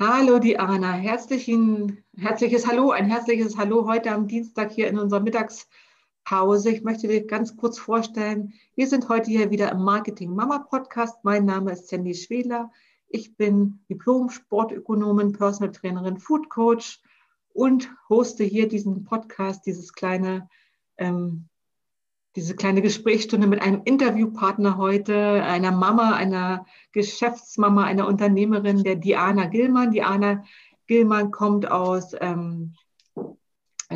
Hallo Diana, Herzlichen, herzliches Hallo, ein herzliches Hallo heute am Dienstag hier in unserer Mittagspause. Ich möchte dir ganz kurz vorstellen, wir sind heute hier wieder im Marketing Mama Podcast. Mein Name ist Sandy Schwedler. Ich bin Diplom-Sportökonomin, Personal Trainerin, Food Coach und hoste hier diesen Podcast, dieses kleine ähm, diese kleine Gesprächsstunde mit einem Interviewpartner heute, einer Mama, einer Geschäftsmama, einer Unternehmerin, der Diana Gillmann. Diana Gillmann kommt aus ähm,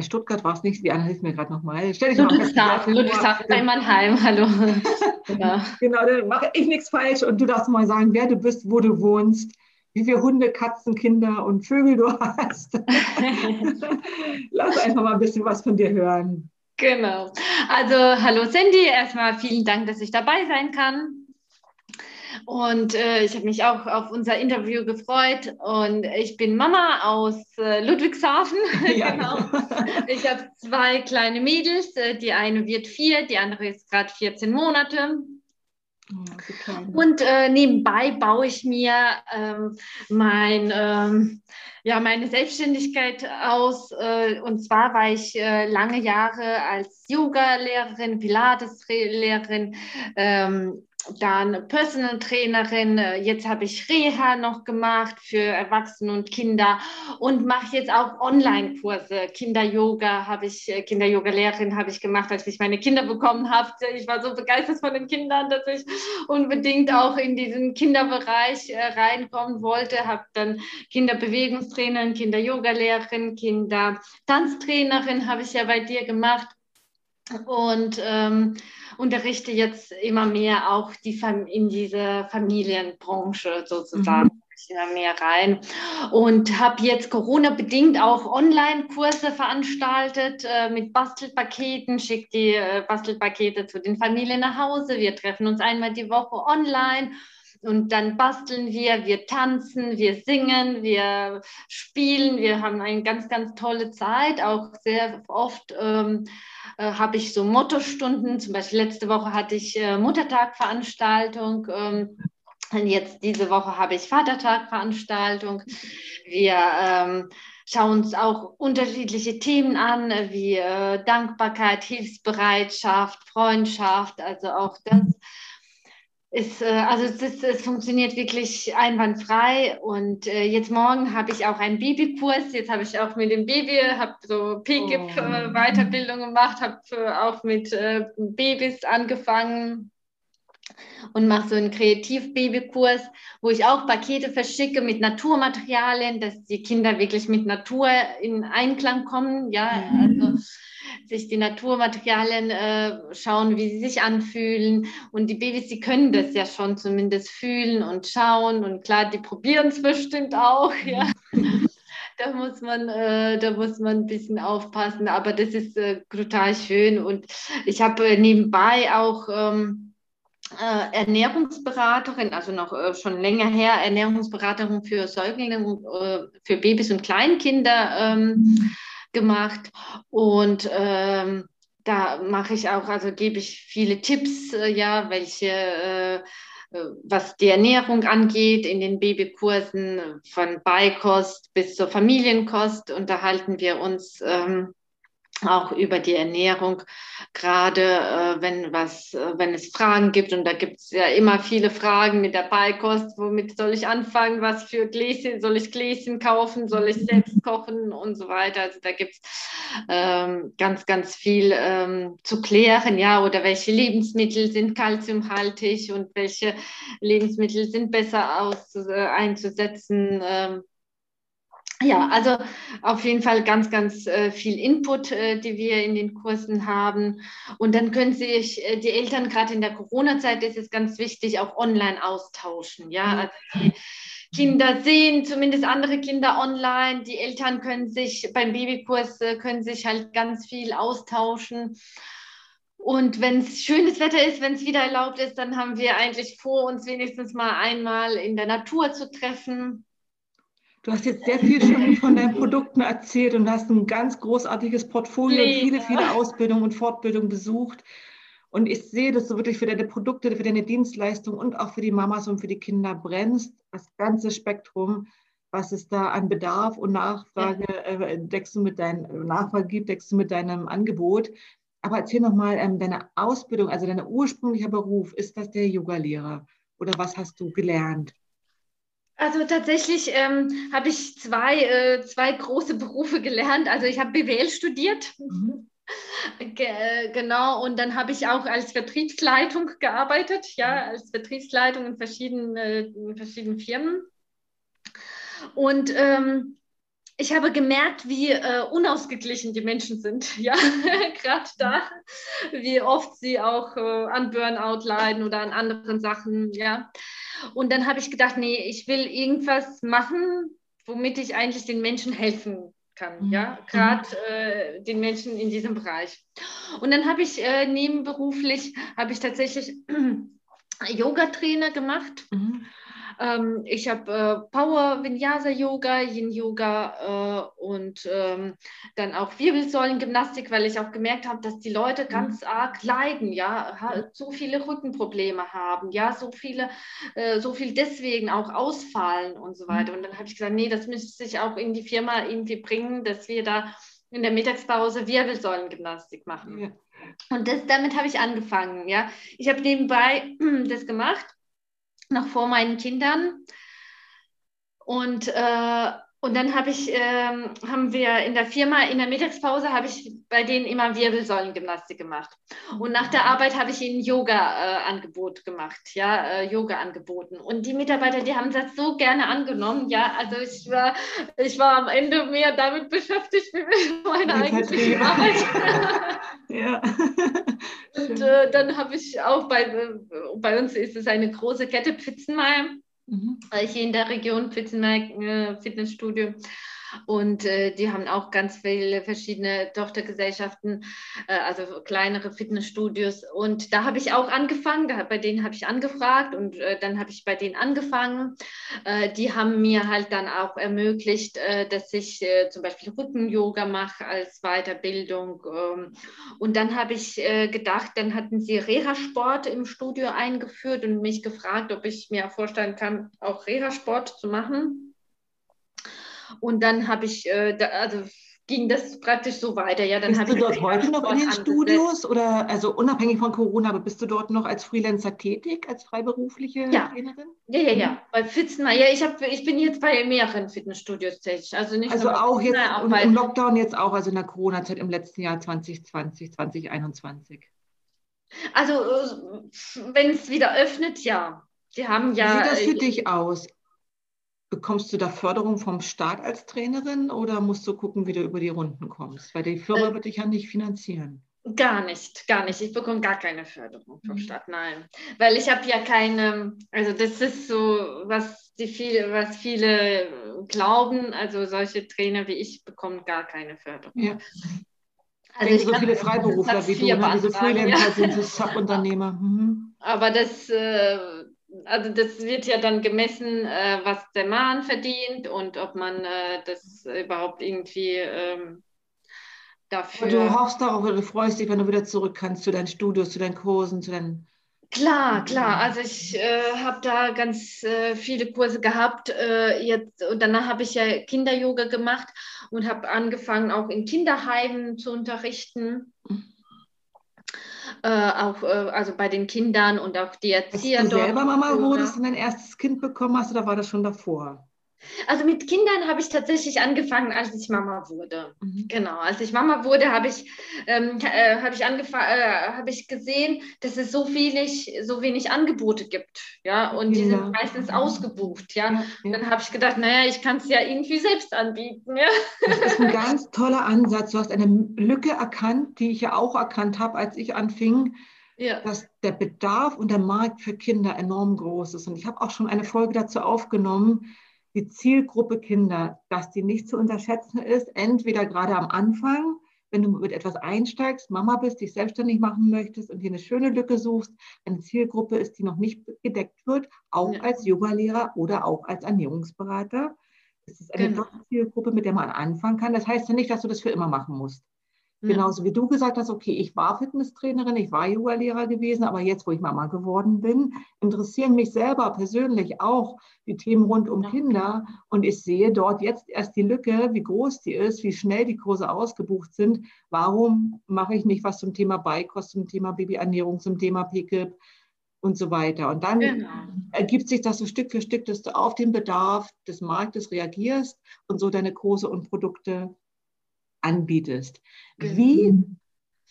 Stuttgart, war es nicht? Diana, hilf mir gerade nochmal. Stell dich Ludwigshafen, Ludwigshafen bei Mannheim, hallo. genau. genau, dann mache ich nichts falsch und du darfst mal sagen, wer du bist, wo du wohnst wie viele Hunde, Katzen, Kinder und Vögel du hast. Lass einfach mal ein bisschen was von dir hören. Genau. Also, hallo Sandy, erstmal vielen Dank, dass ich dabei sein kann. Und äh, ich habe mich auch auf unser Interview gefreut. Und ich bin Mama aus äh, Ludwigshafen. Ja. genau. Ich habe zwei kleine Mädels. Äh, die eine wird vier, die andere ist gerade 14 Monate. Und äh, nebenbei baue ich mir ähm, mein, ähm, ja, meine Selbstständigkeit aus. Äh, und zwar war ich äh, lange Jahre als Yoga-Lehrerin, Pilates-Lehrerin, ähm, dann Personal Trainerin, äh, jetzt habe ich Reha noch gemacht für Erwachsene und Kinder und mache jetzt auch Online-Kurse. Kinder-Yoga habe ich, äh, Kinder-Yoga-Lehrerin habe ich gemacht, als ich meine Kinder bekommen habe. Ich war so begeistert von den Kindern, dass ich unbedingt auch in diesen Kinderbereich äh, reinkommen wollte. Habe dann Kinderbewegungstrainerin, Kinder-Yoga-Lehrerin, Kinder-Tanztrainerin habe ich ja bei dir gemacht. Und ähm, unterrichte jetzt immer mehr auch die in diese Familienbranche sozusagen. Mhm immer mehr rein und habe jetzt Corona-bedingt auch Online-Kurse veranstaltet äh, mit Bastelpaketen, schicke die äh, Bastelpakete zu den Familien nach Hause. Wir treffen uns einmal die Woche online und dann basteln wir, wir tanzen, wir singen, wir spielen, wir haben eine ganz, ganz tolle Zeit, auch sehr oft. Ähm, äh, habe ich so Mottostunden. Zum Beispiel letzte Woche hatte ich äh, Muttertagveranstaltung. Ähm, jetzt diese Woche habe ich Vatertagveranstaltung. Wir ähm, schauen uns auch unterschiedliche Themen an, wie äh, Dankbarkeit, Hilfsbereitschaft, Freundschaft. Also auch das ist, äh, also es, es, funktioniert wirklich einwandfrei. Und äh, jetzt morgen habe ich auch einen Babykurs. Jetzt habe ich auch mit dem Baby, habe so PGIP-Weiterbildung oh. gemacht, habe äh, auch mit äh, Babys angefangen und mache so einen Kreativ-Babykurs, wo ich auch Pakete verschicke mit Naturmaterialien, dass die Kinder wirklich mit Natur in Einklang kommen. Ja, mhm. also sich die Naturmaterialien äh, schauen, wie sie sich anfühlen. Und die Babys, die können das ja schon zumindest fühlen und schauen. Und klar, die probieren es bestimmt auch. Ja. da muss man, äh, da muss man ein bisschen aufpassen. Aber das ist äh, total schön. Und ich habe äh, nebenbei auch ähm, äh, Ernährungsberaterin, also noch äh, schon länger her, Ernährungsberaterin für Säuglinge, äh, für Babys und Kleinkinder ähm, gemacht. Und ähm, da mache ich auch, also gebe ich viele Tipps, äh, ja, welche, äh, äh, was die Ernährung angeht, in den Babykursen von Beikost bis zur Familienkost unterhalten wir uns. Ähm, auch über die Ernährung, gerade äh, wenn was, äh, wenn es Fragen gibt und da gibt es ja immer viele Fragen mit der Beikost, womit soll ich anfangen, was für Gläschen, soll ich Gläschen kaufen, soll ich selbst kochen und so weiter. Also da gibt es ähm, ganz, ganz viel ähm, zu klären, ja, oder welche Lebensmittel sind kalziumhaltig und welche Lebensmittel sind besser aus, äh, einzusetzen. Ähm, ja, also auf jeden Fall ganz, ganz äh, viel Input, äh, die wir in den Kursen haben. Und dann können sich äh, die Eltern, gerade in der Corona-Zeit ist es ganz wichtig, auch online austauschen. Ja, mhm. also die Kinder sehen zumindest andere Kinder online. Die Eltern können sich beim Babykurs, äh, können sich halt ganz viel austauschen. Und wenn es schönes Wetter ist, wenn es wieder erlaubt ist, dann haben wir eigentlich vor, uns wenigstens mal einmal in der Natur zu treffen Du hast jetzt sehr viel schon von deinen Produkten erzählt und hast ein ganz großartiges Portfolio und viele, viele Ausbildungen und Fortbildungen besucht. Und ich sehe, dass du wirklich für deine Produkte, für deine Dienstleistung und auch für die Mamas und für die Kinder brennst. Das ganze Spektrum. was es da an Bedarf und Nachfrage äh, deckst du mit deinem Nachfrage gibt, deckst du mit deinem Angebot. Aber erzähl nochmal, ähm, deine Ausbildung, also dein ursprünglicher Beruf, ist das der Yogalehrer? Oder was hast du gelernt? Also tatsächlich ähm, habe ich zwei, äh, zwei große Berufe gelernt. Also ich habe BWL studiert. Mhm. Ge genau, und dann habe ich auch als Vertriebsleitung gearbeitet, ja, mhm. als Vertriebsleitung in verschiedenen, in verschiedenen Firmen. Und ähm, ich habe gemerkt, wie äh, unausgeglichen die Menschen sind, ja, gerade da, wie oft sie auch äh, an Burnout leiden oder an anderen Sachen, ja. Und dann habe ich gedacht, nee, ich will irgendwas machen, womit ich eigentlich den Menschen helfen kann, mhm. ja, gerade äh, den Menschen in diesem Bereich. Und dann habe ich äh, nebenberuflich, habe ich tatsächlich Yoga-Trainer gemacht. Mhm. Ähm, ich habe äh, Power Vinyasa Yoga, Yin Yoga äh, und ähm, dann auch Wirbelsäulengymnastik, weil ich auch gemerkt habe, dass die Leute mhm. ganz arg leiden, ja, so viele Rückenprobleme haben, ja, so viele, äh, so viel deswegen auch ausfallen und so weiter. Mhm. Und dann habe ich gesagt, nee, das müsste ich auch in die Firma irgendwie bringen, dass wir da in der Mittagspause Wirbelsäulengymnastik machen. Ja. Und das, damit habe ich angefangen. Ja. Ich habe nebenbei das gemacht noch vor meinen Kindern. Und, äh, und dann habe ich, äh, haben wir in der Firma, in der Mittagspause, habe ich bei denen immer Wirbelsäulengymnastik gemacht. Und nach der Arbeit habe ich ihnen Yoga-Angebot äh, gemacht, ja, äh, Yoga angeboten. Und die Mitarbeiter, die haben das so gerne angenommen, ja, also ich war, ich war am Ende mehr damit beschäftigt, wie mit meiner eigentlichen Arbeit. ja. Und äh, dann habe ich auch bei, äh, bei uns ist es eine große Kette Pfitzenmeier, mhm. hier in der Region äh, Fitnessstudio. Und äh, die haben auch ganz viele verschiedene Tochtergesellschaften, äh, also kleinere Fitnessstudios. Und da habe ich auch angefangen, da, bei denen habe ich angefragt und äh, dann habe ich bei denen angefangen. Äh, die haben mir halt dann auch ermöglicht, äh, dass ich äh, zum Beispiel Rücken-Yoga mache als Weiterbildung. Ähm, und dann habe ich gedacht, dann hatten sie Reha-Sport im Studio eingeführt und mich gefragt, ob ich mir vorstellen kann, auch Reha-Sport zu machen. Und dann habe ich, äh, da, also ging das praktisch so weiter. Ja, dann bist du dort heute noch in den Studios oder also unabhängig von Corona, aber bist du dort noch als Freelancer tätig, als freiberufliche ja. Trainerin? Ja, ja, ja. Mhm. Bei Fitzenmeier, ja, ich, hab, ich bin jetzt bei mehreren Fitnessstudios tätig. Also nicht also auch jetzt auch und im Lockdown jetzt auch, also in der Corona-Zeit im letzten Jahr 2020, 2021. Also äh, wenn es wieder öffnet, ja. Die haben ja. Wie sieht das für äh, dich aus? Bekommst du da Förderung vom Staat als Trainerin oder musst du gucken, wie du über die Runden kommst? Weil die Firma äh, wird dich ja nicht finanzieren. Gar nicht, gar nicht. Ich bekomme gar keine Förderung vom mhm. Staat, nein. Weil ich habe ja keine, also das ist so, was die viele, was viele glauben, also solche Trainer wie ich bekommen gar keine Förderung. Ja. Also ich so viele Freiberufler wie du, ne? diese Freelancer ja. sind, so Subunternehmer. Mhm. Aber das äh, also das wird ja dann gemessen, äh, was der Mann verdient und ob man äh, das überhaupt irgendwie ähm, dafür. Und du hoffst darauf oder du freust dich, wenn du wieder zurück kannst zu deinen Studios, zu deinen Kursen, zu deinen. Klar, klar. Also ich äh, habe da ganz äh, viele Kurse gehabt. Äh, jetzt und danach habe ich ja Kinder-Yoga gemacht und habe angefangen, auch in Kinderheimen zu unterrichten. Mhm äh, auch äh, also bei den Kindern und auch die Erzieher. Als du selber Mama wurdest und dein erstes Kind bekommen hast oder war das schon davor? Also mit Kindern habe ich tatsächlich angefangen, als ich Mama wurde. Mhm. Genau, als ich Mama wurde, habe ich, ähm, äh, hab ich, äh, hab ich gesehen, dass es so, wenig, so wenig Angebote gibt. Ja, und ja. die sind meistens ausgebucht. Ja, ja, ja. dann habe ich gedacht, naja, ich kann es ja irgendwie selbst anbieten. Ja? Das ist ein ganz toller Ansatz. Du hast eine Lücke erkannt, die ich ja auch erkannt habe, als ich anfing. Ja. dass der Bedarf und der Markt für Kinder enorm groß ist. Und ich habe auch schon eine Folge dazu aufgenommen, die Zielgruppe Kinder, dass die nicht zu unterschätzen ist, entweder gerade am Anfang, wenn du mit etwas einsteigst, Mama bist, dich selbstständig machen möchtest und hier eine schöne Lücke suchst, eine Zielgruppe ist, die noch nicht gedeckt wird, auch ja. als Yogalehrer oder auch als Ernährungsberater. Es ist eine genau. Zielgruppe, mit der man anfangen kann. Das heißt ja nicht, dass du das für immer machen musst. Genauso wie du gesagt hast, okay, ich war Fitnesstrainerin, ich war Yoga-Lehrer gewesen, aber jetzt, wo ich Mama geworden bin, interessieren mich selber persönlich auch die Themen rund um Kinder. Und ich sehe dort jetzt erst die Lücke, wie groß die ist, wie schnell die Kurse ausgebucht sind. Warum mache ich nicht was zum Thema Beikost, zum Thema Babyernährung, zum Thema PKIP und so weiter? Und dann genau. ergibt sich das so Stück für Stück, dass du auf den Bedarf des Marktes reagierst und so deine Kurse und Produkte anbietest. Genau. Wie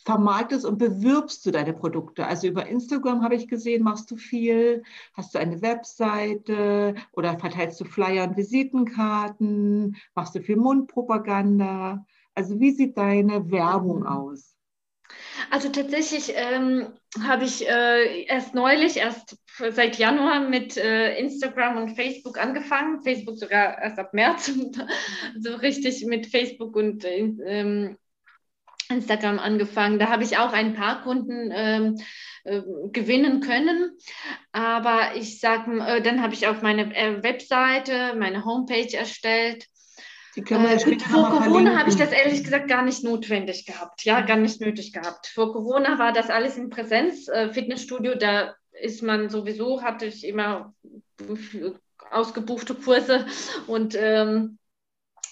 vermarktest und bewirbst du deine Produkte? Also über Instagram habe ich gesehen, machst du viel. Hast du eine Webseite oder verteilst du Flyer und Visitenkarten? Machst du viel Mundpropaganda? Also wie sieht deine Werbung mhm. aus? Also tatsächlich ähm, habe ich äh, erst neulich, erst seit Januar mit äh, Instagram und Facebook angefangen. Facebook sogar erst ab März, so richtig mit Facebook und ähm, Instagram angefangen. Da habe ich auch ein paar Kunden ähm, äh, gewinnen können. Aber ich sage, äh, dann habe ich auch meine äh, Webseite, meine Homepage erstellt. Die können äh, vor Corona habe ich das ehrlich gesagt gar nicht notwendig gehabt, ja, gar nicht nötig gehabt. Vor Corona war das alles in Präsenz. Äh, Fitnessstudio, da ist man sowieso, hatte ich immer ausgebuchte Kurse und ähm,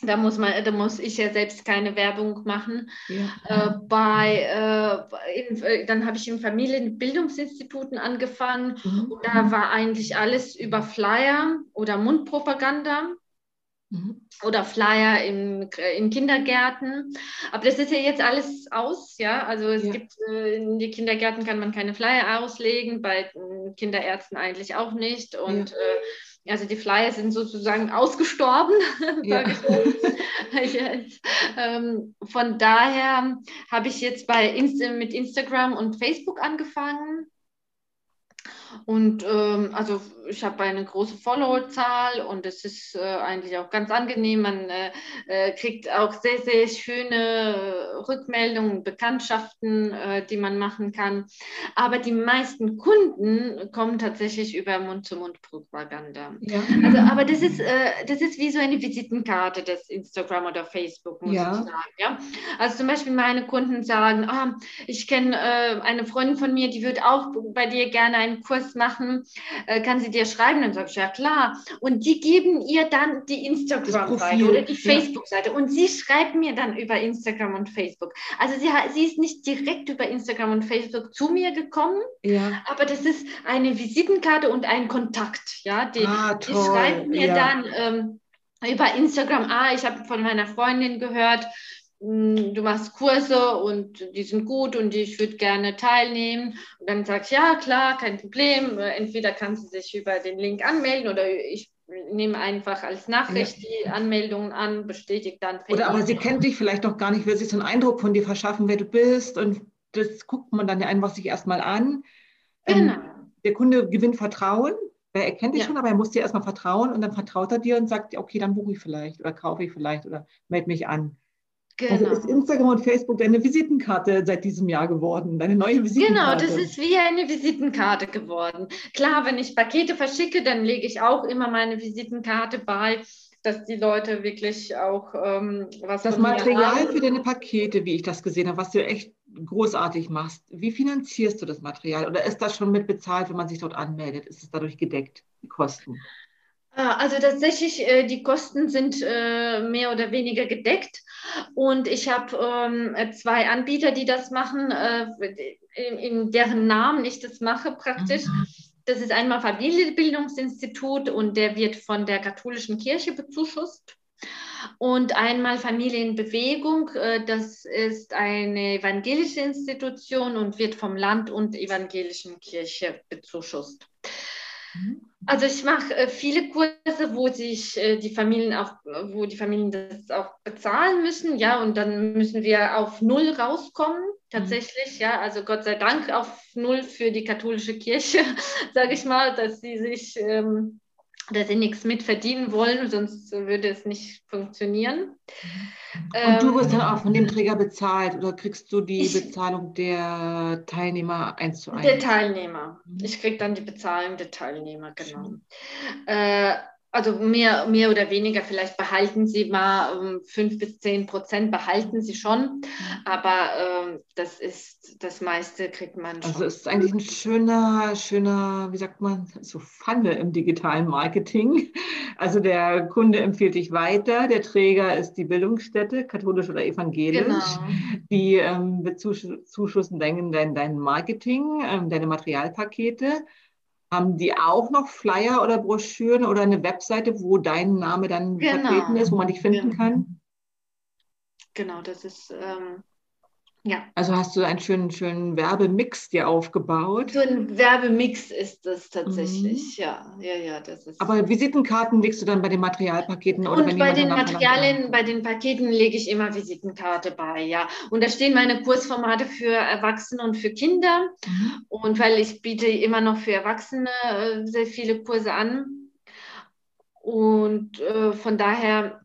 da muss man, da muss ich ja selbst keine Werbung machen. Ja. Äh, bei, äh, in, äh, dann habe ich in Familienbildungsinstituten angefangen mhm. und da war eigentlich alles über Flyer oder Mundpropaganda. Mhm. Oder Flyer in, in Kindergärten. Aber das ist ja jetzt alles aus, ja. Also es ja. gibt äh, in die Kindergärten kann man keine Flyer auslegen, bei Kinderärzten eigentlich auch nicht. Und ja. äh, also die Flyer sind sozusagen ausgestorben. Ja. ähm, von daher habe ich jetzt bei Inst mit Instagram und Facebook angefangen und ähm, also ich habe eine große Followerzahl und es ist äh, eigentlich auch ganz angenehm. Man äh, äh kriegt auch sehr, sehr schöne Rückmeldungen, Bekanntschaften, äh, die man machen kann. Aber die meisten Kunden kommen tatsächlich über Mund-zu-Mund-Propaganda. Ja. Also, aber das ist, äh, das ist wie so eine Visitenkarte des Instagram oder Facebook, muss ja. ich sagen. Ja? Also zum Beispiel meine Kunden sagen, ah, ich kenne äh, eine Freundin von mir, die würde auch bei dir gerne einen Kurs Kurs machen, äh, kann sie dir schreiben? Dann sage ich, ja klar. Und die geben ihr dann die Instagram-Seite oder die Facebook-Seite. Und sie schreibt mir dann über Instagram und Facebook. Also sie, sie ist nicht direkt über Instagram und Facebook zu mir gekommen, ja. aber das ist eine Visitenkarte und ein Kontakt. Ja, die, ah, die schreibt mir ja. dann ähm, über Instagram, ah, ich habe von meiner Freundin gehört, du machst Kurse und die sind gut und ich würde gerne teilnehmen. Und dann sagst du, ja, klar, kein Problem. Entweder kannst du dich über den Link anmelden oder ich nehme einfach als Nachricht ja. die Anmeldung an, bestätigt dann. Oder aber sie kennt dich vielleicht noch gar nicht, will sich so einen Eindruck von dir verschaffen, wer du bist. Und das guckt man dann ja einfach sich erstmal an. Ähm, genau. Der Kunde gewinnt Vertrauen. Er kennt dich ja. schon, aber er muss dir erstmal vertrauen und dann vertraut er dir und sagt, okay, dann buche ich vielleicht oder kaufe ich vielleicht oder melde mich an. Genau. Also ist Instagram und Facebook deine Visitenkarte seit diesem Jahr geworden, deine neue Visitenkarte. Genau, das ist wie eine Visitenkarte geworden. Klar, wenn ich Pakete verschicke, dann lege ich auch immer meine Visitenkarte bei, dass die Leute wirklich auch ähm, was. Das Material für deine Pakete, wie ich das gesehen habe, was du echt großartig machst, wie finanzierst du das Material? Oder ist das schon mit bezahlt, wenn man sich dort anmeldet? Ist es dadurch gedeckt, die Kosten? Ah, also tatsächlich, äh, die Kosten sind äh, mehr oder weniger gedeckt. Und ich habe ähm, zwei Anbieter, die das machen, äh, in, in, deren Namen ich das mache praktisch. Mhm. Das ist einmal Familienbildungsinstitut und der wird von der katholischen Kirche bezuschusst. Und einmal Familienbewegung, das ist eine evangelische Institution und wird vom Land und evangelischen Kirche bezuschusst. Mhm. Also ich mache äh, viele Kurse, wo sich äh, die Familien auch, wo die Familien das auch bezahlen müssen, ja, und dann müssen wir auf null rauskommen, tatsächlich, mhm. ja, also Gott sei Dank auf null für die katholische Kirche, sage ich mal, dass sie sich ähm, dass sie nichts mit verdienen wollen, sonst würde es nicht funktionieren. Und du wirst dann auch von dem Träger bezahlt oder kriegst du die ich, Bezahlung der Teilnehmer eins zu eins? Der Teilnehmer. Ich kriege dann die Bezahlung der Teilnehmer, genau. Äh, also mehr, mehr oder weniger, vielleicht behalten sie mal ähm, fünf bis zehn Prozent, behalten sie schon, aber ähm, das ist, das meiste kriegt man schon. Also es ist eigentlich ein schöner, schöner, wie sagt man, so Pfanne im digitalen Marketing. Also der Kunde empfiehlt dich weiter, der Träger ist die Bildungsstätte, katholisch oder evangelisch. Genau. Die ähm, bezuschussen dein, dein, dein Marketing, ähm, deine Materialpakete haben die auch noch Flyer oder Broschüren oder eine Webseite, wo dein Name dann genau. vertreten ist, wo man dich finden genau. kann? Genau, das ist ähm, ja. Also hast du einen schönen, schönen Werbemix dir aufgebaut? So ein Werbemix ist das tatsächlich, mhm. ja. ja, ja, das ist Aber Visitenkkarten legst du dann bei den Materialpaketen oder Und bei den Materialien, bei den Paketen lege ich immer Visitenkarte bei, ja. Und da stehen meine Kursformate für Erwachsene und für Kinder. Mhm. Und weil ich biete immer noch für Erwachsene äh, sehr viele Kurse an. Und äh, von daher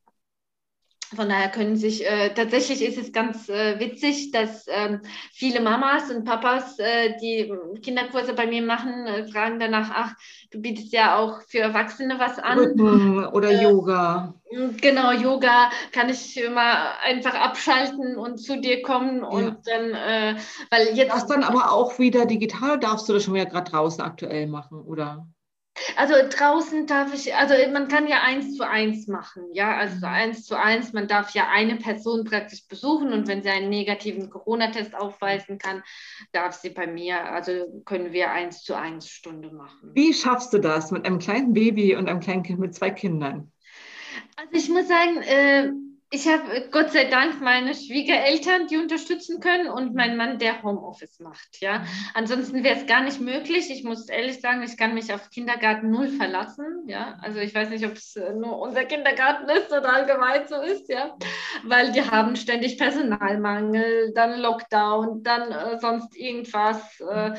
von daher können sich, äh, tatsächlich ist es ganz äh, witzig, dass ähm, viele Mamas und Papas, äh, die Kinderkurse bei mir machen, äh, fragen danach, ach, du bietest ja auch für Erwachsene was an. Rücken oder äh, Yoga. Genau, Yoga kann ich immer einfach abschalten und zu dir kommen ja. und dann, äh, weil jetzt. Das dann aber auch wieder digital, darfst du das schon wieder gerade draußen aktuell machen, oder? Also draußen darf ich, also man kann ja eins zu eins machen, ja, also eins zu eins, man darf ja eine Person praktisch besuchen und wenn sie einen negativen Corona-Test aufweisen kann, darf sie bei mir, also können wir eins zu eins Stunde machen. Wie schaffst du das mit einem kleinen Baby und einem kleinen Kind mit zwei Kindern? Also ich muss sagen, äh, ich habe äh, Gott sei Dank meine Schwiegereltern, die unterstützen können und mein Mann, der Homeoffice macht. Ja, mhm. ansonsten wäre es gar nicht möglich. Ich muss ehrlich sagen, ich kann mich auf Kindergarten null verlassen. Ja, also ich weiß nicht, ob es äh, nur unser Kindergarten ist oder allgemein so ist. Ja, weil die haben ständig Personalmangel, dann Lockdown, dann äh, sonst irgendwas. Äh,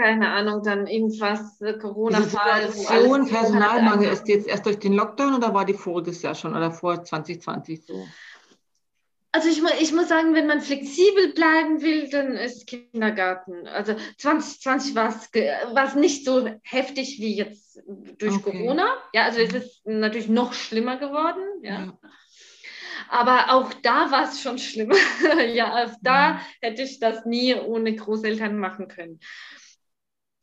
keine Ahnung, dann irgendwas, äh, Corona-Fall. Die Situation, Personalmangel ist jetzt erst durch den Lockdown oder war die voriges Jahr schon oder vor 2020 so? Also ich, ich muss sagen, wenn man flexibel bleiben will, dann ist Kindergarten. Also 2020 war es nicht so heftig wie jetzt durch okay. Corona. Ja, also es ist natürlich noch schlimmer geworden. Ja. ja. Aber auch da war es schon schlimmer. ja, auch da hätte ich das nie ohne Großeltern machen können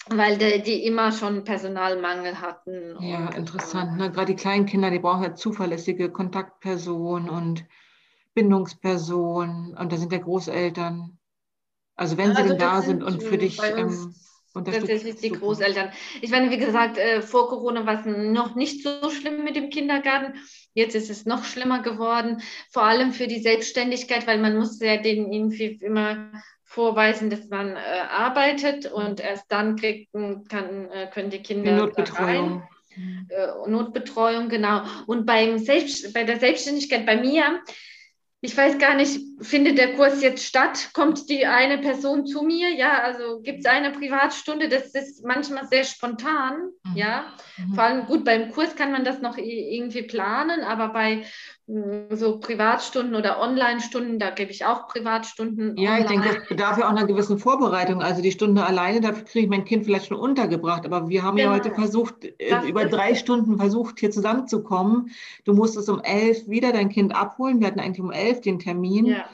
weil die, die, immer schon Personalmangel hatten. Ja, interessant. Ne? Gerade die kleinen Kinder, die brauchen ja zuverlässige Kontaktpersonen und Bindungspersonen. Und da sind ja Großeltern. Also wenn sie also denn da sind, und für dich ähm, Tatsächlich die Großeltern. Ich meine, wie gesagt, äh, vor Corona war es noch nicht so schlimm mit dem Kindergarten. Jetzt ist es noch schlimmer geworden, vor allem für die Selbstständigkeit, weil man muss ja denen irgendwie immer vorweisen, dass man äh, arbeitet und erst dann kriegen kann, äh, können die Kinder die Notbetreuung. Rein. Äh, Notbetreuung, genau. Und beim Selbst, bei der Selbstständigkeit bei mir, ich weiß gar nicht, findet der Kurs jetzt statt? Kommt die eine Person zu mir? Ja, also gibt es eine Privatstunde? Das ist manchmal sehr spontan, mhm. ja. Mhm. Vor allem gut, beim Kurs kann man das noch irgendwie planen, aber bei so Privatstunden oder Online-Stunden, da gebe ich auch Privatstunden. Ja, online. ich denke, das bedarf ja auch einer gewissen Vorbereitung. Also die Stunde alleine, dafür kriege ich mein Kind vielleicht schon untergebracht. Aber wir haben genau. ja heute versucht, äh, das über drei Stunden versucht, hier zusammenzukommen. Du musstest um elf wieder dein Kind abholen. Wir hatten eigentlich um elf den Termin. Ja.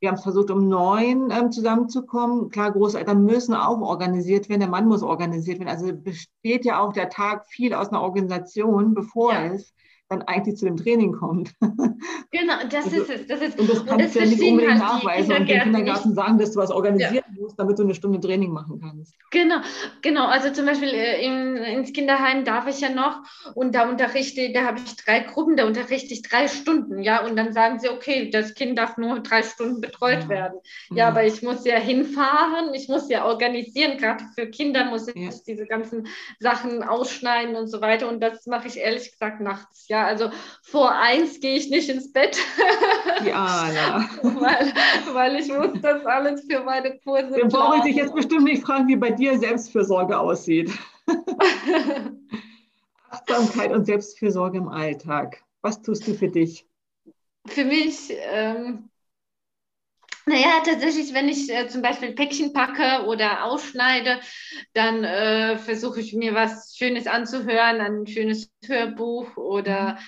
Wir haben es versucht, um neun ähm, zusammenzukommen. Klar, Großeltern müssen auch organisiert werden. Der Mann muss organisiert werden. Also besteht ja auch der Tag viel aus einer Organisation, bevor ja. es dann eigentlich zu dem Training kommt. Genau, das also, ist es. Das ist, und das kannst du ja nicht unbedingt halt nachweisen und dem Kindergarten nicht. sagen, dass du was organisieren ja. musst, damit du eine Stunde Training machen kannst. Genau, genau. Also zum Beispiel äh, in, ins Kinderheim darf ich ja noch und da unterrichte, da habe ich drei Gruppen, da unterrichte ich drei Stunden, ja, und dann sagen sie, okay, das Kind darf nur drei Stunden betreut ja. werden. Ja, ja, aber ich muss ja hinfahren, ich muss ja organisieren, gerade für Kinder muss ich diese ganzen Sachen ausschneiden und so weiter und das mache ich ehrlich gesagt nachts, ja, also vor eins gehe ich nicht ins Bett. Ja, weil, weil ich muss das alles für meine Kurse. Dann brauche ich dich jetzt bestimmt nicht fragen, wie bei dir Selbstfürsorge aussieht. Achtsamkeit und Selbstfürsorge im Alltag. Was tust du für dich? Für mich, ähm, Naja, tatsächlich, wenn ich äh, zum Beispiel Päckchen packe oder ausschneide, dann äh, versuche ich mir was Schönes anzuhören, ein schönes Hörbuch oder mhm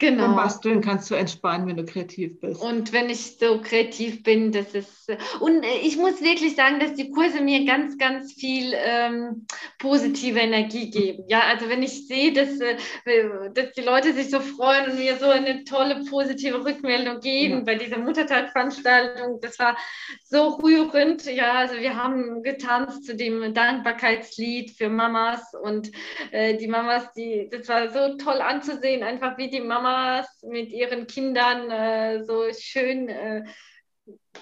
Genau. Beim Basteln kannst du entspannen, wenn du kreativ bist. Und wenn ich so kreativ bin, das ist. Und ich muss wirklich sagen, dass die Kurse mir ganz, ganz viel ähm, positive Energie geben. Ja, also wenn ich sehe, dass, äh, dass die Leute sich so freuen und mir so eine tolle positive Rückmeldung geben ja. bei dieser Muttertagveranstaltung, das war so rührend. Ja, also wir haben getanzt zu dem Dankbarkeitslied für Mamas und äh, die Mamas, die, das war so toll anzusehen, einfach wie die Mama Mamas mit ihren Kindern äh, so schön äh,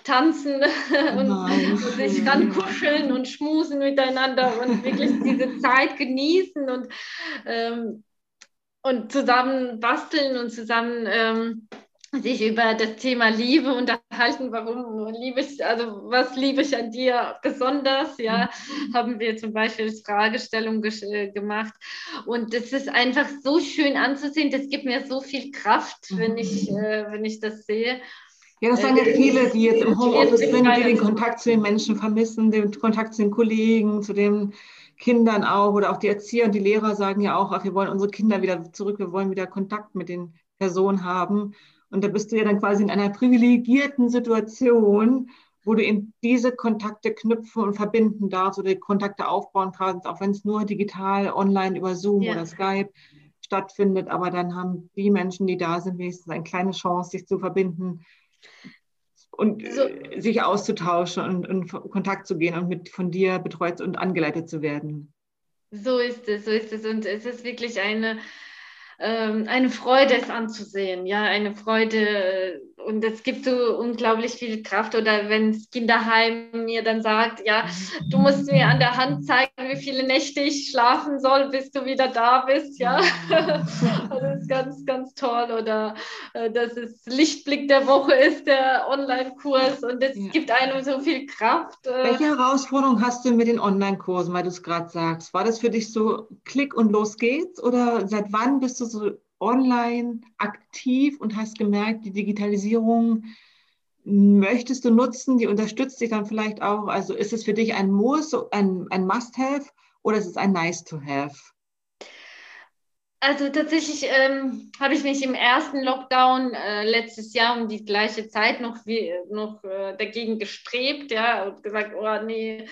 tanzen und, und, sich rankuscheln und schmusen miteinander und wirklich diese Zeit genießen und, ähm, und zusammen basteln und zusammen ähm, sich über das Thema Liebe unterhalten, warum liebe ich, also was liebe ich an dir besonders, ja, mhm. haben wir zum Beispiel Fragestellung äh, gemacht und es ist einfach so schön anzusehen, das gibt mir so viel Kraft, wenn ich, mhm. äh, wenn ich das sehe. Ja, das sagen ja äh, viele, die jetzt im Homeoffice sind, die den Kontakt zu den Menschen vermissen, den Kontakt zu den Kollegen, zu den Kindern auch oder auch die Erzieher und die Lehrer sagen ja auch, ach, wir wollen unsere Kinder wieder zurück, wir wollen wieder Kontakt mit den Personen haben. Und da bist du ja dann quasi in einer privilegierten Situation, wo du in diese Kontakte knüpfen und verbinden darfst oder Kontakte aufbauen kannst, auch wenn es nur digital, online über Zoom ja. oder Skype stattfindet. Aber dann haben die Menschen, die da sind, wenigstens eine kleine Chance, sich zu verbinden und so. Äh, sich auszutauschen und in Kontakt zu gehen und mit von dir betreut und angeleitet zu werden. So ist es, so ist es. Und es ist wirklich eine, eine Freude, es anzusehen. Ja, eine Freude, und es gibt so unglaublich viel Kraft. Oder wenn das Kinderheim mir dann sagt, ja, du musst mir an der Hand zeigen, wie viele Nächte ich schlafen soll, bis du wieder da bist. Ja, das ist ganz, ganz toll. Oder äh, dass es Lichtblick der Woche ist, der Online-Kurs. Und es ja. gibt einem so viel Kraft. Äh. Welche Herausforderung hast du mit den Online-Kursen, weil du es gerade sagst? War das für dich so Klick und los geht's? Oder seit wann bist du so online aktiv und hast gemerkt, die Digitalisierung möchtest du nutzen, die unterstützt dich dann vielleicht auch. Also ist es für dich ein Muss, ein, ein Must-Have oder ist es ein Nice-to-Have? Also tatsächlich ähm, habe ich mich im ersten Lockdown äh, letztes Jahr um die gleiche Zeit noch, wie, noch äh, dagegen gestrebt, ja, und gesagt, oh nee,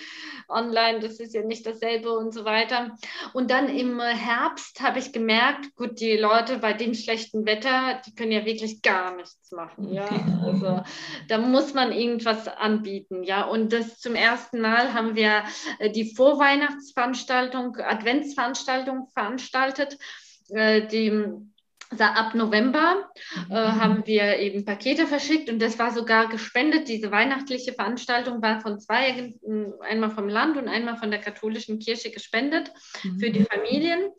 online, das ist ja nicht dasselbe und so weiter. Und dann im Herbst habe ich gemerkt, gut, die Leute bei dem schlechten Wetter, die können ja wirklich gar nichts machen, ja. Also da muss man irgendwas anbieten, ja. Und das zum ersten Mal haben wir äh, die Vorweihnachtsveranstaltung, Adventsveranstaltung veranstaltet äh, die ab November äh, mhm. haben wir eben Pakete verschickt und das war sogar gespendet. Diese weihnachtliche Veranstaltung war von zwei, einmal vom Land und einmal von der katholischen Kirche gespendet mhm. für die Familien.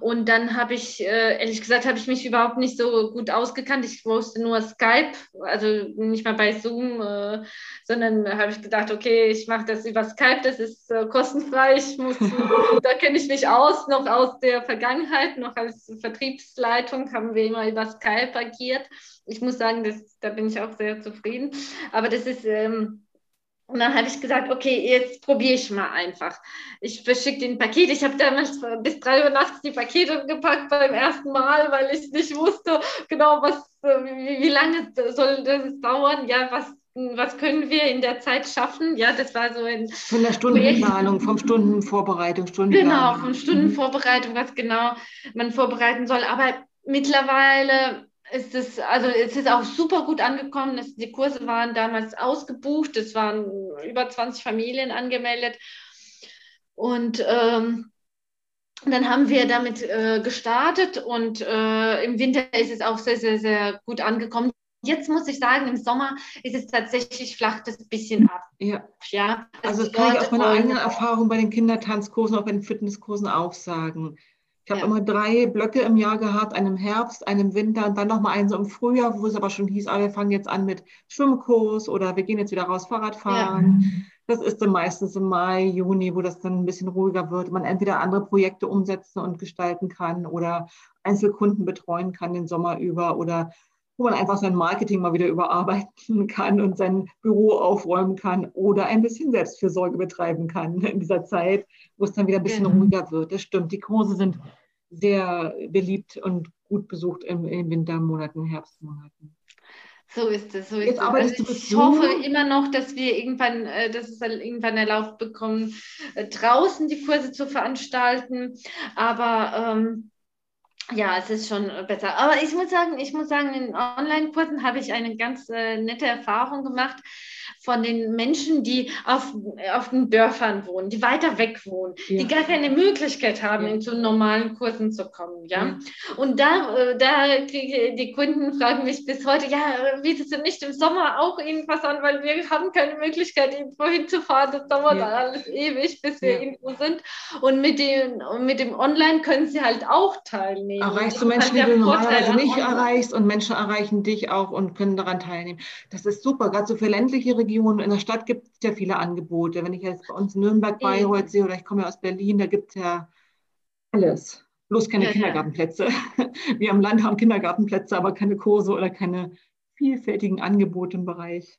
Und dann habe ich, äh, ehrlich gesagt, habe ich mich überhaupt nicht so gut ausgekannt. Ich wusste nur Skype, also nicht mal bei Zoom, äh, sondern habe ich gedacht, okay, ich mache das über Skype, das ist äh, kostenfrei. Ich muss, da kenne ich mich aus, noch aus der Vergangenheit, noch als Vertriebsleitung haben wir immer über Skype agiert. Ich muss sagen, das, da bin ich auch sehr zufrieden. Aber das ist, ähm, und dann habe ich gesagt, okay, jetzt probiere ich mal einfach. Ich verschicke den Paket. Ich habe damals bis drei Uhr nachts die Pakete gepackt beim ersten Mal, weil ich nicht wusste genau, was, wie, wie lange soll das dauern, ja, was was können wir in der Zeit schaffen? Ja, das war so ein. Von der Stundenplanung, vom Stundenvorbereitung, Stundenplanung. Genau, vom Stundenvorbereitung, was genau man vorbereiten soll. Aber mittlerweile ist es, also es ist auch super gut angekommen. Es, die Kurse waren damals ausgebucht. Es waren über 20 Familien angemeldet. Und ähm, dann haben wir damit äh, gestartet und äh, im Winter ist es auch sehr, sehr, sehr gut angekommen. Jetzt muss ich sagen, im Sommer ist es tatsächlich flacht es ein bisschen ab. Ja. ja also, also das kann ich aus meiner eigenen Erfahrung bei den Kindertanzkursen, auch bei den Fitnesskursen auch sagen. Ich habe ja. immer drei Blöcke im Jahr gehabt, einen im Herbst, einen im Winter und dann nochmal einen so im Frühjahr, wo es aber schon hieß, ah, wir fangen jetzt an mit Schwimmkurs oder wir gehen jetzt wieder raus Fahrradfahren. Ja. Das ist dann meistens im Mai, Juni, wo das dann ein bisschen ruhiger wird. Man entweder andere Projekte umsetzen und gestalten kann oder Einzelkunden betreuen kann den Sommer über oder wo man einfach sein Marketing mal wieder überarbeiten kann und sein Büro aufräumen kann oder ein bisschen Selbstfürsorge betreiben kann in dieser Zeit, wo es dann wieder ein bisschen genau. ruhiger wird. Das stimmt. Die Kurse sind sehr beliebt und gut besucht in, in Wintermonaten, Herbstmonaten. So ist es, so ist Jetzt es. Also ich hoffe immer noch, dass wir irgendwann, äh, dass es irgendwann erlaubt bekommen, äh, draußen die Kurse zu veranstalten. Aber ähm, ja, es ist schon besser. Aber ich muss sagen, ich muss sagen, in Online-Kursen habe ich eine ganz äh, nette Erfahrung gemacht von den Menschen, die auf, auf den Dörfern wohnen, die weiter weg wohnen, ja. die gar keine Möglichkeit haben, ja. in so normalen Kursen zu kommen. Ja? ja. Und da, äh, da die Kunden fragen mich bis heute, ja, bietest du nicht im Sommer auch irgendwas an, weil wir haben keine Möglichkeit, irgendwo hinzufahren. Das dauert alles ewig, bis wir irgendwo sind. Und mit dem, mit dem Online können sie halt auch teilnehmen. Erreichst du Menschen, die du normalerweise nicht erreichst und Menschen erreichen dich auch und können daran teilnehmen. Das ist super, gerade so für ländliche Regionen in der Stadt gibt es ja viele Angebote. Wenn ich jetzt bei uns in Nürnberg Bayreuth sehe oder ich komme ja aus Berlin, da gibt es ja alles. Bloß keine ja, Kindergartenplätze. Wir am Land haben Kindergartenplätze, aber keine Kurse oder keine vielfältigen Angebote im Bereich,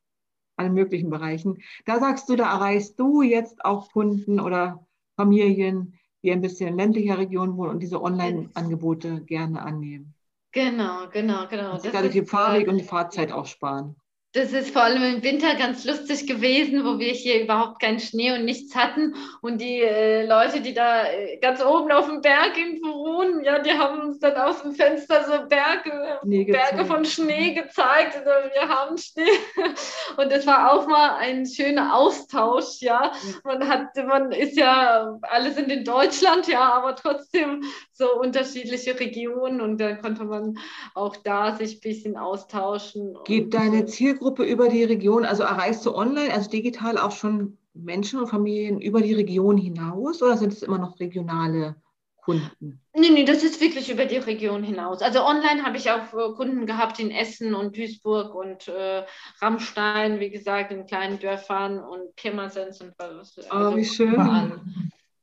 allen möglichen Bereichen. Da sagst du, da erreichst du jetzt auch Kunden oder Familien, die ein bisschen in ländlicher Region wohnen und diese Online-Angebote gerne annehmen. Genau, genau, genau. Das, das gerade die Fahrweg und die Fahrzeit auch sparen. Das ist vor allem im Winter ganz lustig gewesen, wo wir hier überhaupt keinen Schnee und nichts hatten. Und die äh, Leute, die da äh, ganz oben auf dem Berg irgendwo wohnen, ja, die haben uns dann aus dem Fenster so Berge, Berge von Schnee gezeigt. Also wir haben Schnee. Und das war auch mal ein schöner Austausch, ja. Man hat, man ist ja, alle sind in Deutschland, ja, aber trotzdem so unterschiedliche Regionen und da konnte man auch da sich ein bisschen austauschen. Geht deine Zielgruppe Zielgruppe über die Region, also erreichst du online, also digital auch schon Menschen und Familien über die Region hinaus oder sind es immer noch regionale Kunden? Nee, nee, das ist wirklich über die Region hinaus. Also online habe ich auch äh, Kunden gehabt in Essen und Duisburg und äh, Rammstein, wie gesagt, in kleinen Dörfern und Pirmasens und was. Oh, also oh, wie schön.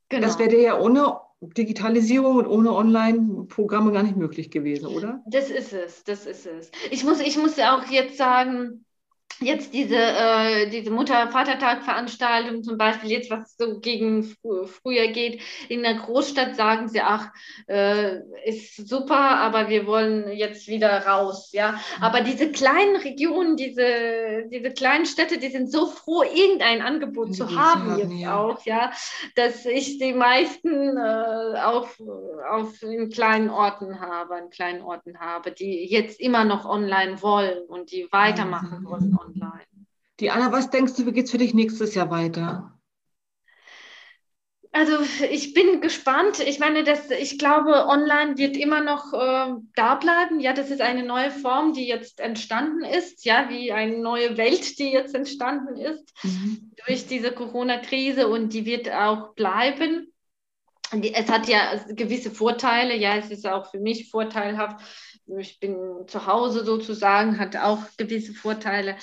Genau. Das wäre ja ohne Digitalisierung und ohne Online-Programme gar nicht möglich gewesen, oder? Das ist es, das ist es. Ich muss, ich muss auch jetzt sagen, jetzt diese, äh, diese Mutter-Vatertag-Veranstaltung zum Beispiel, jetzt was so gegen fr früher geht, in der Großstadt sagen sie, ach, äh, ist super, aber wir wollen jetzt wieder raus, ja. Aber diese kleinen Regionen, diese, diese kleinen Städte, die sind so froh, irgendein Angebot zu haben, haben, jetzt ja. auch, ja, dass ich die meisten äh, auf, auf in kleinen Orten habe, in kleinen Orten habe, die jetzt immer noch online wollen und die weitermachen mhm. wollen online. Die Anna, was denkst du, wie geht es für dich nächstes Jahr weiter? Also ich bin gespannt. Ich meine, das, ich glaube, online wird immer noch äh, da bleiben. Ja, das ist eine neue Form, die jetzt entstanden ist, ja, wie eine neue Welt, die jetzt entstanden ist mhm. durch diese Corona-Krise und die wird auch bleiben. Es hat ja gewisse Vorteile, ja, es ist auch für mich vorteilhaft, ich bin zu Hause sozusagen, hat auch gewisse Vorteile.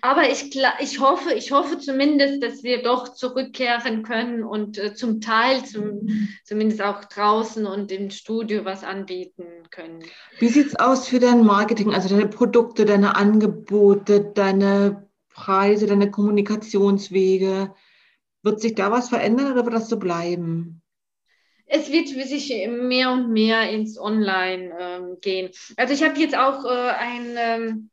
Aber ich, ich, hoffe, ich hoffe zumindest, dass wir doch zurückkehren können und äh, zum Teil zum, zumindest auch draußen und im Studio was anbieten können. Wie sieht es aus für dein Marketing, also deine Produkte, deine Angebote, deine Preise, deine Kommunikationswege? Wird sich da was verändern oder wird das so bleiben? Es wird sich mehr und mehr ins Online ähm, gehen. Also ich habe jetzt auch äh, ein ähm,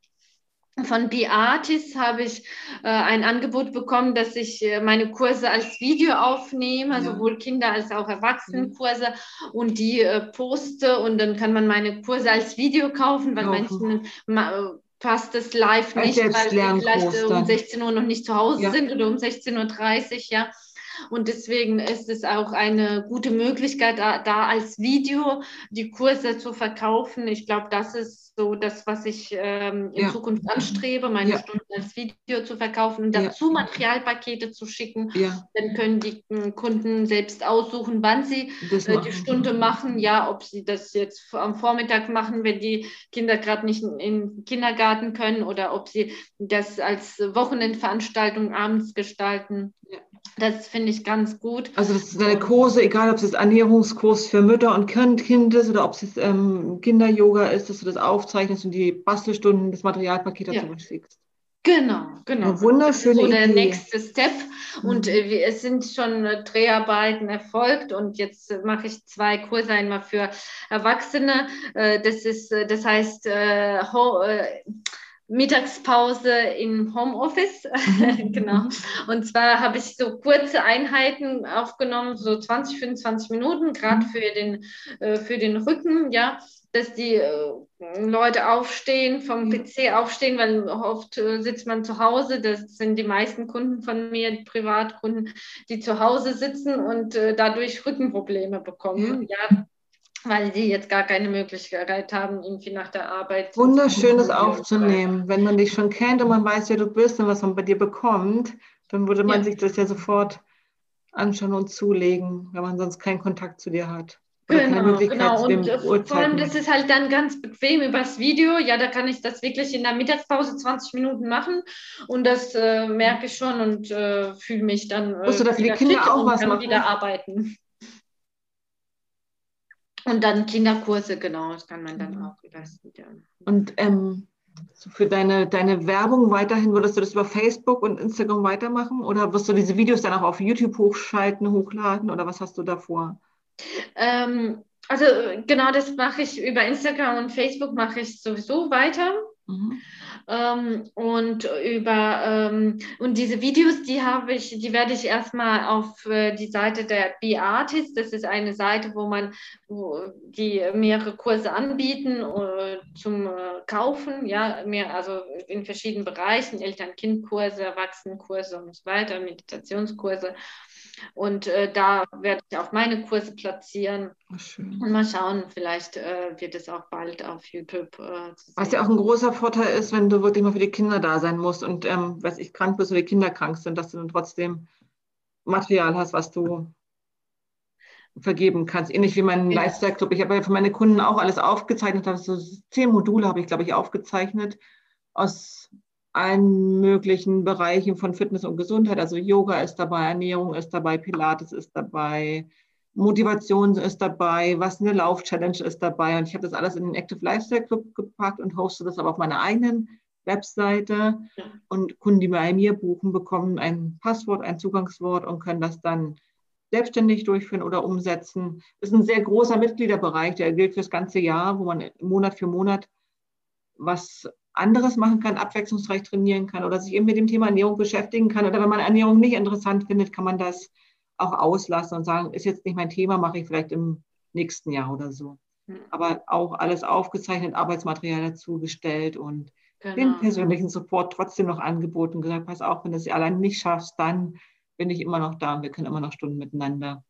von Beatis habe ich äh, ein Angebot bekommen, dass ich äh, meine Kurse als Video aufnehme, ja. sowohl Kinder- als auch Erwachsenenkurse und die äh, poste und dann kann man meine Kurse als Video kaufen, weil manchen passt es live nicht, weil sie vielleicht um 16 Uhr noch nicht zu Hause ja. sind oder um 16.30 Uhr, ja. Und deswegen ist es auch eine gute Möglichkeit, da, da als Video die Kurse zu verkaufen. Ich glaube, das ist so das, was ich ähm, in ja. Zukunft anstrebe, meine ja. Stunden als Video zu verkaufen und dazu ja. Materialpakete zu schicken. Dann können die äh, Kunden selbst aussuchen, wann sie äh, die Stunde machen. Ja, ob sie das jetzt am Vormittag machen, wenn die Kinder gerade nicht in den Kindergarten können oder ob sie das als Wochenendveranstaltung abends gestalten. Das finde ich ganz gut. Also das ist deine Kurse, egal ob es jetzt Ernährungskurs für Mütter und Kind ist oder ob es jetzt ähm, Kinder-Yoga ist, dass du das aufzeichnest und die Bastelstunden, das Materialpaket dazu ja. schickst. Genau, genau. Eine wunderschöne das ist so der nächste Step. Und mhm. äh, es sind schon äh, Dreharbeiten erfolgt und jetzt äh, mache ich zwei Kurse einmal für Erwachsene. Äh, das ist, äh, das heißt, äh, Mittagspause im Homeoffice. Mhm. genau. Und zwar habe ich so kurze Einheiten aufgenommen, so 20, 25 Minuten, gerade mhm. für den, äh, für den Rücken, ja, dass die äh, Leute aufstehen, vom mhm. PC aufstehen, weil oft äh, sitzt man zu Hause. Das sind die meisten Kunden von mir, Privatkunden, die zu Hause sitzen und dadurch Rückenprobleme bekommen. Ja. Weil die jetzt gar keine Möglichkeit haben, irgendwie nach der Arbeit. Wunderschönes aufzunehmen. Wenn man dich schon kennt und man weiß, wer du bist und was man bei dir bekommt, dann würde man ja. sich das ja sofort anschauen und zulegen, wenn man sonst keinen Kontakt zu dir hat. genau, genau. Und äh, vor allem, das ist halt dann ganz bequem übers Video. Ja, da kann ich das wirklich in der Mittagspause 20 Minuten machen und das äh, merke ich schon und äh, fühle mich dann. Äh, Musst du da für die Kinder auch was machen? wieder arbeiten. Und dann Kinderkurse, genau, das kann man dann mhm. auch leisten. Ja. Und ähm, für deine, deine Werbung weiterhin, würdest du das über Facebook und Instagram weitermachen? Oder wirst du diese Videos dann auch auf YouTube hochschalten, hochladen? Oder was hast du da vor? Ähm, also genau das mache ich über Instagram und Facebook mache ich sowieso weiter. Mhm. Ähm, und über ähm, und diese Videos, die habe ich, die werde ich erstmal auf äh, die Seite der B-Artist. Das ist eine Seite, wo man, wo die mehrere Kurse anbieten äh, zum äh, Kaufen, ja, mehr, also in verschiedenen Bereichen, Eltern-Kind-Kurse, Erwachsenenkurse und so weiter, Meditationskurse. Und äh, da werde ich auch meine Kurse platzieren. Schön. Und mal schauen, vielleicht äh, wird es auch bald auf YouTube äh. Was ja auch ein großer Vorteil ist, wenn du wirklich mal für die Kinder da sein musst und, ähm, weiß ich, krank bist oder die Kinder krank sind, dass du dann trotzdem Material hast, was du vergeben kannst. Ähnlich wie mein ja. Lifestyle Club. Ich habe ja für meine Kunden auch alles aufgezeichnet. Also zehn Module habe ich, glaube ich, aufgezeichnet aus allen möglichen Bereichen von Fitness und Gesundheit. Also Yoga ist dabei, Ernährung ist dabei, Pilates ist dabei, Motivation ist dabei, was eine Lauf-Challenge ist dabei. Und ich habe das alles in den Active Lifestyle Club gepackt und hoste das aber auf meiner eigenen Webseite. Und Kunden, die bei mir buchen, bekommen ein Passwort, ein Zugangswort und können das dann selbstständig durchführen oder umsetzen. Das ist ein sehr großer Mitgliederbereich, der gilt für das ganze Jahr, wo man Monat für Monat was anderes machen kann, abwechslungsreich trainieren kann oder sich eben mit dem Thema Ernährung beschäftigen kann. Oder wenn man Ernährung nicht interessant findet, kann man das auch auslassen und sagen, ist jetzt nicht mein Thema, mache ich vielleicht im nächsten Jahr oder so. Hm. Aber auch alles aufgezeichnet, Arbeitsmaterial dazu gestellt und genau. den persönlichen Support trotzdem noch angeboten, gesagt, pass auf, wenn du es allein nicht schaffst, dann bin ich immer noch da und wir können immer noch Stunden miteinander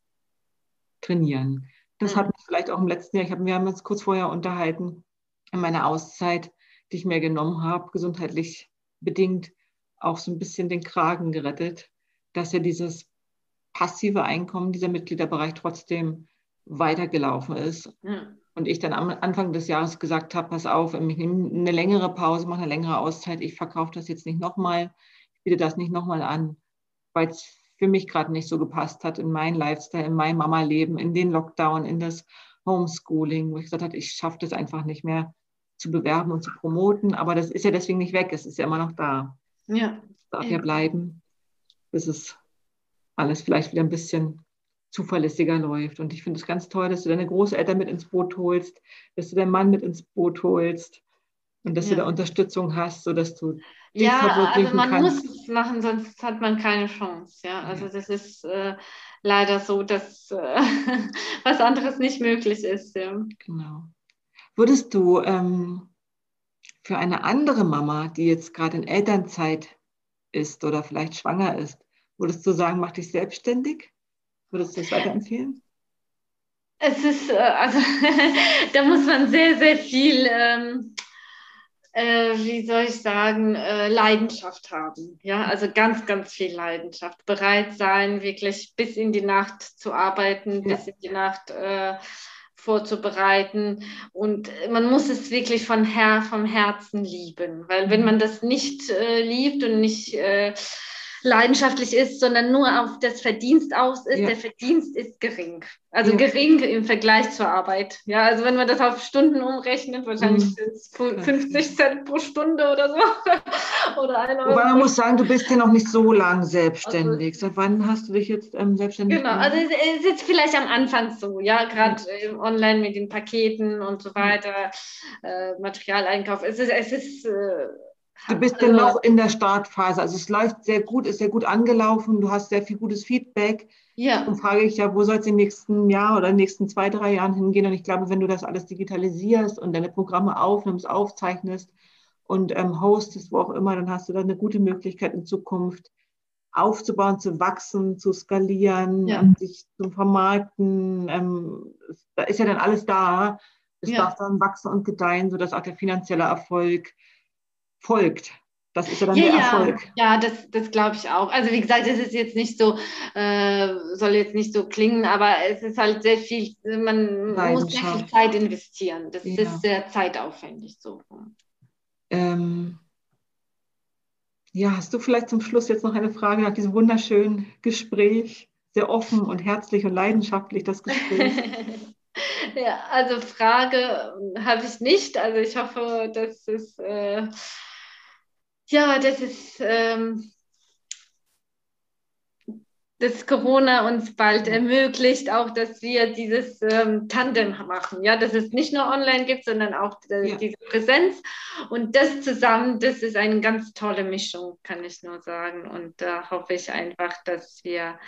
trainieren. Das mhm. hat mich vielleicht auch im letzten Jahr, ich habe, wir haben uns kurz vorher unterhalten, in meiner Auszeit, die ich mir genommen habe, gesundheitlich bedingt auch so ein bisschen den Kragen gerettet, dass ja dieses passive Einkommen, dieser Mitgliederbereich trotzdem weitergelaufen ist. Ja. Und ich dann am Anfang des Jahres gesagt habe, pass auf, ich nehme eine längere Pause, mache eine längere Auszeit, ich verkaufe das jetzt nicht nochmal, ich biete das nicht nochmal an, weil es für mich gerade nicht so gepasst hat in mein Lifestyle, in mein Mama-Leben, in den Lockdown, in das Homeschooling, wo ich gesagt habe, ich schaffe das einfach nicht mehr zu bewerben und zu promoten, aber das ist ja deswegen nicht weg, es ist ja immer noch da. Ja. Es darf ja. ja bleiben, bis es alles vielleicht wieder ein bisschen zuverlässiger läuft. Und ich finde es ganz toll, dass du deine Großeltern mit ins Boot holst, dass du deinen Mann mit ins Boot holst und dass ja. du da Unterstützung hast, sodass du ja, also man kannst. muss es machen, sonst hat man keine Chance. Ja, also das ist äh, leider so, dass äh, was anderes nicht möglich ist. Ja. Genau. Würdest du ähm, für eine andere Mama, die jetzt gerade in Elternzeit ist oder vielleicht schwanger ist, würdest du sagen, mach dich selbstständig? Würdest du das weiterempfehlen? Es ist, äh, also da muss man sehr, sehr viel, ähm, äh, wie soll ich sagen, äh, Leidenschaft haben. Ja, also ganz, ganz viel Leidenschaft. Bereit sein, wirklich bis in die Nacht zu arbeiten, ja. bis in die Nacht äh, vorzubereiten. Und man muss es wirklich von Her vom Herzen lieben, weil wenn man das nicht äh, liebt und nicht äh, leidenschaftlich ist, sondern nur auf das Verdienst aus ist, ja. der Verdienst ist gering. Also ja. gering im Vergleich zur Arbeit. Ja, also wenn man das auf Stunden umrechnet, wahrscheinlich mhm. sind es 50 Cent pro Stunde oder so. oder ein. Wobei man muss sagen, du bist ja noch nicht so lang selbstständig. Also, Seit wann hast du dich jetzt ähm, selbstständig Genau, gemacht? also es ist jetzt vielleicht am Anfang so, ja, gerade ja. online mit den Paketen und so weiter, äh, Materialeinkauf. Es ist, es ist äh, Du bist ja noch in der Startphase. Also es läuft sehr gut, ist sehr gut angelaufen. Du hast sehr viel gutes Feedback. Ja. Und frage ich ja, wo soll es im nächsten Jahr oder in den nächsten zwei, drei Jahren hingehen? Und ich glaube, wenn du das alles digitalisierst und deine Programme aufnimmst, aufzeichnest und ähm, hostest, wo auch immer, dann hast du da eine gute Möglichkeit in Zukunft aufzubauen, zu wachsen, zu skalieren, ja. sich zu vermarkten. Ähm, da ist ja dann alles da. Es ja. darf dann wachsen und gedeihen, sodass auch der finanzielle Erfolg folgt. Das ist ja dann ja, der Erfolg. Ja, das, das glaube ich auch. Also wie gesagt, es ist jetzt nicht so, äh, soll jetzt nicht so klingen, aber es ist halt sehr viel, man muss sehr viel Zeit investieren. Das ja. ist sehr zeitaufwendig so. Ähm, ja, hast du vielleicht zum Schluss jetzt noch eine Frage nach diesem wunderschönen Gespräch? Sehr offen und herzlich und leidenschaftlich das Gespräch. ja, also Frage habe ich nicht. Also ich hoffe, dass es äh, ja, das ist, ähm, dass Corona uns bald ermöglicht, auch dass wir dieses ähm, Tandem machen. Ja, dass es nicht nur online gibt, sondern auch äh, ja. diese Präsenz. Und das zusammen, das ist eine ganz tolle Mischung, kann ich nur sagen. Und da hoffe ich einfach, dass wir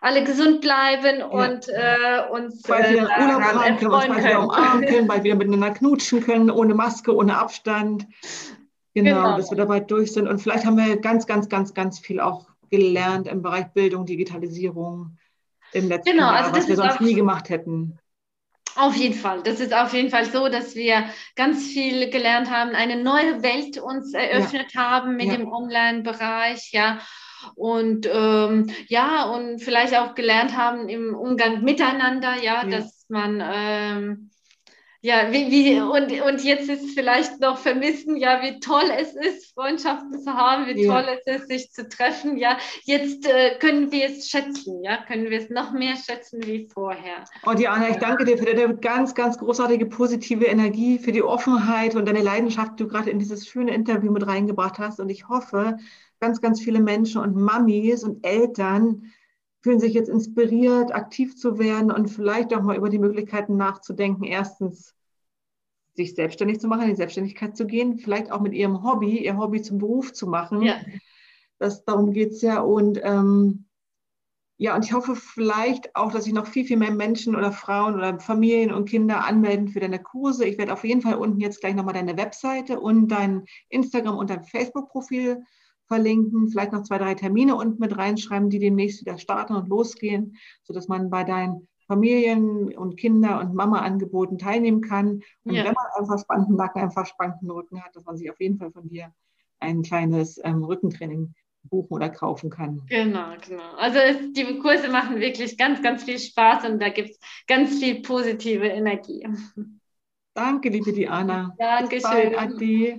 alle gesund bleiben ja. und äh, uns bald wieder äh, Urlaub haben können, bald wieder umarmen können, bald wieder miteinander knutschen können, ohne Maske, ohne Abstand. Genau, genau, dass wir dabei durch sind. Und vielleicht haben wir ganz, ganz, ganz, ganz viel auch gelernt im Bereich Bildung, Digitalisierung im letzten genau, Jahr, also was wir sonst nie gemacht hätten. Auf jeden Fall. Das ist auf jeden Fall so, dass wir ganz viel gelernt haben, eine neue Welt uns eröffnet ja. haben mit ja. dem Online-Bereich, ja. Und ähm, ja, und vielleicht auch gelernt haben im Umgang miteinander, ja, ja. dass man ähm, ja, wie, wie, und, und jetzt ist vielleicht noch vermissen, ja, wie toll es ist, Freundschaften zu haben, wie ja. toll es ist, sich zu treffen. Ja, jetzt äh, können wir es schätzen, ja, können wir es noch mehr schätzen wie vorher. Oh, Diana, ich danke dir für deine ganz, ganz großartige positive Energie, für die Offenheit und deine Leidenschaft, die du gerade in dieses schöne Interview mit reingebracht hast. Und ich hoffe, ganz, ganz viele Menschen und Mamis und Eltern, fühlen sich jetzt inspiriert, aktiv zu werden und vielleicht auch mal über die Möglichkeiten nachzudenken, erstens sich selbstständig zu machen, in die Selbstständigkeit zu gehen, vielleicht auch mit ihrem Hobby, ihr Hobby zum Beruf zu machen. Ja. Das, darum geht es ja. Und ähm, ja, und ich hoffe vielleicht auch, dass sich noch viel, viel mehr Menschen oder Frauen oder Familien und Kinder anmelden für deine Kurse. Ich werde auf jeden Fall unten jetzt gleich nochmal deine Webseite und dein Instagram und dein Facebook-Profil verlinken, vielleicht noch zwei, drei Termine unten mit reinschreiben, die demnächst wieder starten und losgehen, sodass man bei deinen Familien und Kinder und Mama-Angeboten teilnehmen kann. Und ja. wenn man einen verspannten Nacken, einen verspannten Rücken hat, dass man sich auf jeden Fall von dir ein kleines ähm, Rückentraining buchen oder kaufen kann. Genau, genau. Also es, die Kurse machen wirklich ganz, ganz viel Spaß und da gibt es ganz viel positive Energie. Danke, liebe Diana. Dankeschön. Ade. Danke.